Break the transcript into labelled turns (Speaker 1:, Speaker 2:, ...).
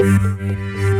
Speaker 1: Música